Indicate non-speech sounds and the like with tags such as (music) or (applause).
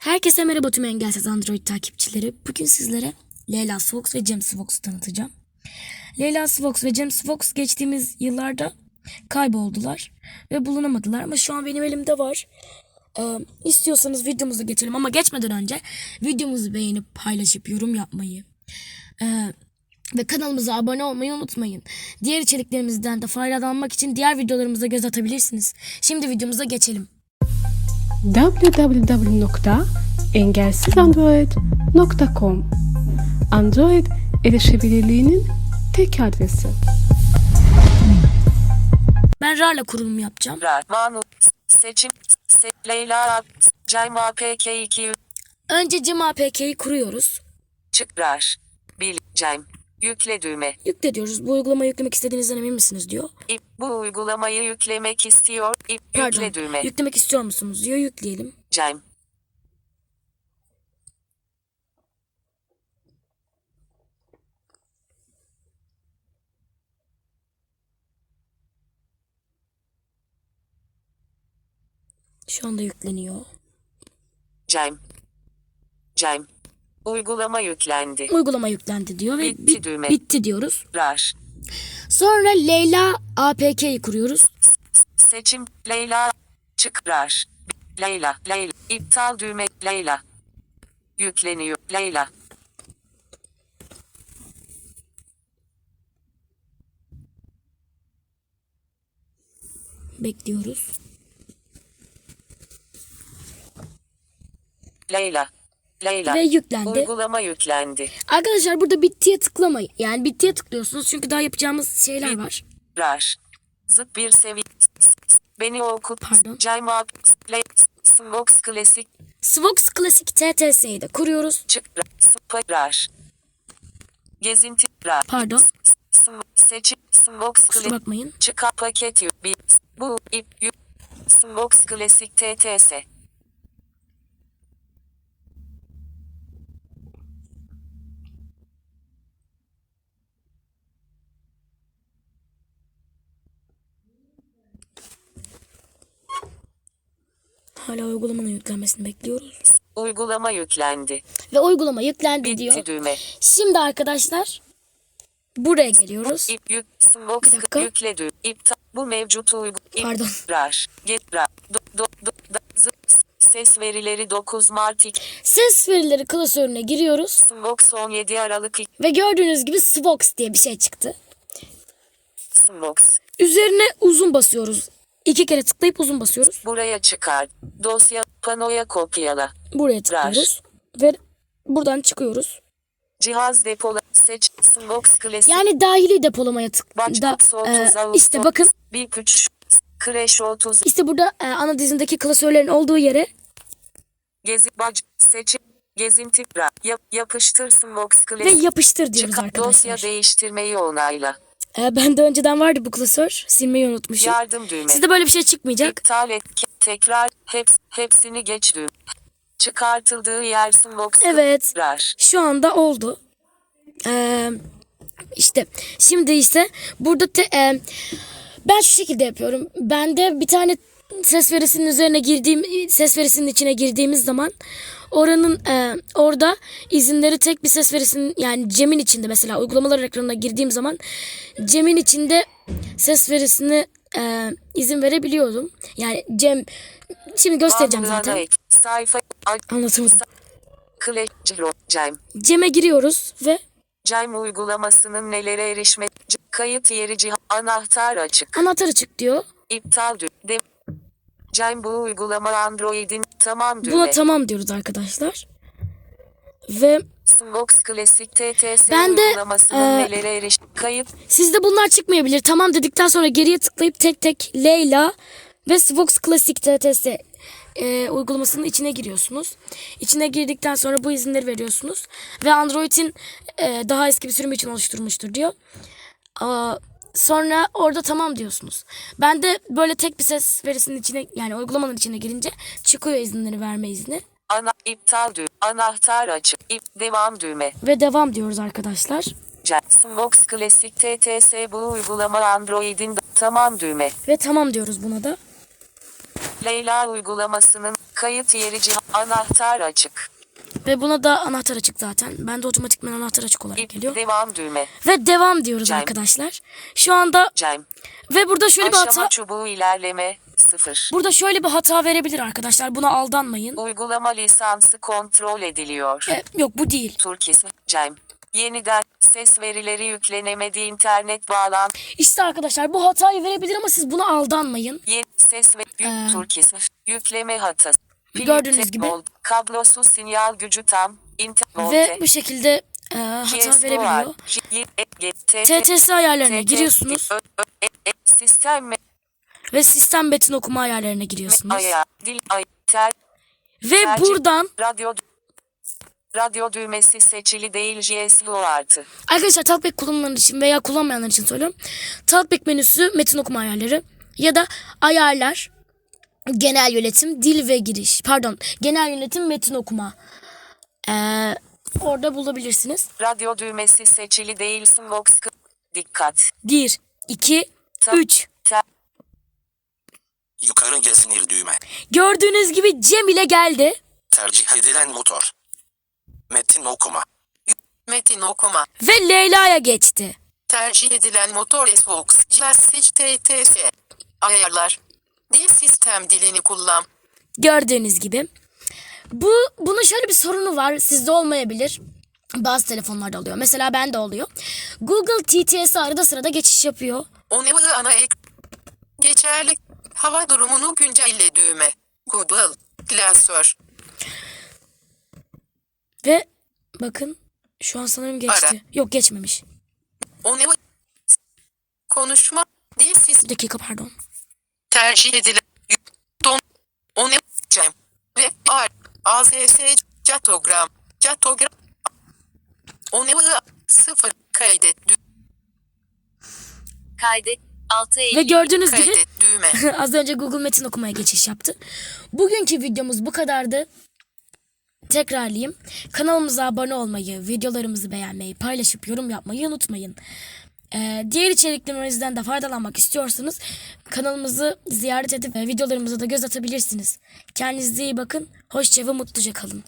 Herkese merhaba tüm engelsiz Android takipçileri. Bugün sizlere Leyla Svox ve James Svox'u tanıtacağım. Leyla Svox ve James Svox geçtiğimiz yıllarda kayboldular ve bulunamadılar ama şu an benim elimde var. Ee, istiyorsanız videomuza geçelim ama geçmeden önce videomuzu beğenip paylaşıp yorum yapmayı ee, ve kanalımıza abone olmayı unutmayın. Diğer içeriklerimizden de faydalanmak için diğer videolarımıza göz atabilirsiniz. Şimdi videomuza geçelim. www.engelsizandroid.com Android erişebilirliğinin tek adresi. Ben RAR'la kurulum yapacağım. Ra, Manu, seçim, se, Leyla, Cem APK2, Önce Cem APK'yi kuruyoruz. çık, rar, bil, Cem, yükle düğme, Yükle diyoruz. Bu uygulamayı yüklemek istediğinizden emin misiniz diyor. ip, bu uygulamayı yüklemek istiyor, ip, Pardon. yükle düğme, Yüklemek istiyor musunuz diyor. Yükleyelim. Cem, Şu anda yükleniyor. Cem, Cem, uygulama yüklendi, Uygulama yüklendi diyor ve Bitti bit- düğme. bitti diyoruz. rar, Sonra Leyla APK'yi kuruyoruz. seçim, Leyla, çık, rar, Leyla, Leyla, iptal düğme, Leyla, yükleniyor, Leyla, Bekliyoruz. Leyla, Leyla, Ve yüklendi. uygulama yüklendi, Arkadaşlar burada bittiye tıklamayın. Yani bittiye tıklıyorsunuz çünkü daha yapacağımız şeyler var. rar. Zıt bir sevi. Beni okut. Pardon. Cayma. Smox klasik. Svox Classic TTS'yi de kuruyoruz. Çık. Rar. Gezinti. Rar. Pardon. Seçim. Kusura klasik. bakmayın. Çıkar paket. Bu. ip. Smox klasik TTS. Hala uygulamanın yüklenmesini bekliyoruz. Uygulama yüklendi. Ve uygulama yüklendi diyor. Bitti düğme. Şimdi arkadaşlar buraya geliyoruz. İp yük. Smox Bir dakika. yükle düğme. İptal. Bu mevcut uygu. ip- Pardon. Rar. Get. Rar. Do, do, do, da, zıt. Ses verileri 9 Mart 2. Ses verileri klasörüne giriyoruz. Smox 17 Aralık 2. Ve gördüğünüz gibi Svox diye bir şey çıktı. Smox. Üzerine uzun basıyoruz. İki kere tıklayıp uzun basıyoruz. Buraya çıkar. Dosya panoya kopyala. Buraya tıklıyoruz. Ve buradan çıkıyoruz. Cihaz depola. Seç. Smox klasik. Yani dahili depolamaya tık. Da, Başkut 30 e, işte bakın Bir küçük. Crash 30. işte burada e, ana dizindeki klasörlerin olduğu yere Gezi bac. Seç. Gezinti. Yap, yapıştır ve klasik. yapıştır diyoruz. Dosya arkadaşlar. değiştirmeyi onayla. E, bende önceden vardı bu klasör. Silmeyi unutmuşum. Yardım düğme. Sizde böyle bir şey çıkmayacak. İptal et. Tekrar. Heps, hepsini geç düğme. Çıkartıldığı yer Smox. Evet. Şu anda oldu. Ee, işte şimdi ise burada te, e, ben şu şekilde yapıyorum. Bende bir tane ses verisinin üzerine girdiğim ses verisinin içine girdiğimiz zaman oranın e, orada izinleri tek bir ses verisinin yani Cem'in içinde mesela uygulamalar ekranına girdiğim zaman Cem'in içinde ses verisini e, izin verebiliyordum. Yani Cem şimdi göstereceğim zaten. Anlatamadım. Cem'e giriyoruz ve Cem uygulamasının nelere erişme kayıt yeri cihaz anahtar açık anahtar açık diyor. iptal de Cem bu uygulama Android'in tamam düğme Buna tamam diyoruz arkadaşlar. Ve Smox Classic TTS Ben de, uygulamasının e, nelere eriş kayıt sizde bunlar çıkmayabilir. Tamam dedikten sonra geriye tıklayıp tek tek Leyla ve Svox Classic TTS e, uygulamasının içine giriyorsunuz. İçine girdikten sonra bu izinleri veriyorsunuz. Ve Android'in e, daha eski bir sürüm için oluşturmuştur diyor. Aa, sonra orada tamam diyorsunuz. Ben de böyle tek bir ses verisinin içine yani uygulamanın içine girince çıkıyor izinleri verme izni. ana iptal dü anahtar açık ip devam düğme Ve devam diyoruz arkadaşlar. Smox Classic TTS bu uygulama Android'in tamam düğme Ve tamam diyoruz buna da. Leyla uygulamasının Kayıt yeri cih- anahtar açık. Ve buna da anahtar açık zaten. Ben de otomatikman anahtar açık olarak geliyor. devam düğme. Ve devam diyoruz Cem. arkadaşlar. Şu anda Cem. ve burada şöyle bir Aşama hata çubuğu ilerleme 0. burada şöyle bir hata verebilir arkadaşlar. Buna aldanmayın. Uygulama lisansı kontrol ediliyor. E, yok bu değil. Türkisi Cem. Yeniden ses verileri yüklenemedi internet bağlan. İşte arkadaşlar bu hatayı verebilir ama siz buna aldanmayın. Yeni ses ve Ee, Türkisi. Yükleme hatası. Gördüğünüz gibi. Kablosuz sinyal gücü tam. Ve bu şekilde e, hata verebiliyor. TTS ayarlarına giriyorsunuz Sistem ve sistem metin okuma ayarlarına giriyorsunuz. Ve buradan radyo radyo düğmesi seçili değil JSU artı. arkadaşlar Talkback kullananlar için veya kullanmayanlar için söylüyorum. Talkback menüsü metin okuma ayarları ya da ayarlar genel yönetim dil ve giriş pardon genel yönetim metin okuma Ee, orada bulabilirsiniz. Radyo düğmesi seçili değil Vox dikkat. 1, 2, Ta- 3. Ter, Yukarı gezinir düğme. Gördüğünüz gibi Cem ile geldi. Tercih edilen motor. Metin okuma. Metin okuma. Ve Leyla'ya geçti. Tercih edilen motor Classic TTS. Ayarlar. Dil sistem dilini kullan. Gördüğünüz gibi. Bu bunun şöyle bir sorunu var. Sizde olmayabilir. Bazı telefonlarda oluyor. Mesela bende oluyor. Google TTS arada sırada geçiş yapıyor. Onu ana ek. Geçerli. Hava durumunu güncelle düğme. Google. Klasör. Ve bakın şu an sanırım geçti. Ara. Yok geçmemiş. Onu konuşma. Dil sistem. Dakika pardon. Tercih edilen. Don. Onu Cem. Ve R. AZS. Catogram. Catogram. Onu sıfır kaydet. kaydet 6 Ve gördüğünüz gibi (laughs) az önce Google Metin okumaya geçiş yaptı. Bugünkü videomuz bu kadardı. Tekrarlayayım. Kanalımıza abone olmayı, videolarımızı beğenmeyi, paylaşıp yorum yapmayı unutmayın. Ee, diğer içeriklerimizden de faydalanmak istiyorsanız kanalımızı ziyaret edip e, videolarımıza da göz atabilirsiniz. Kendinize iyi bakın. Hoşça ve mutluca kalın.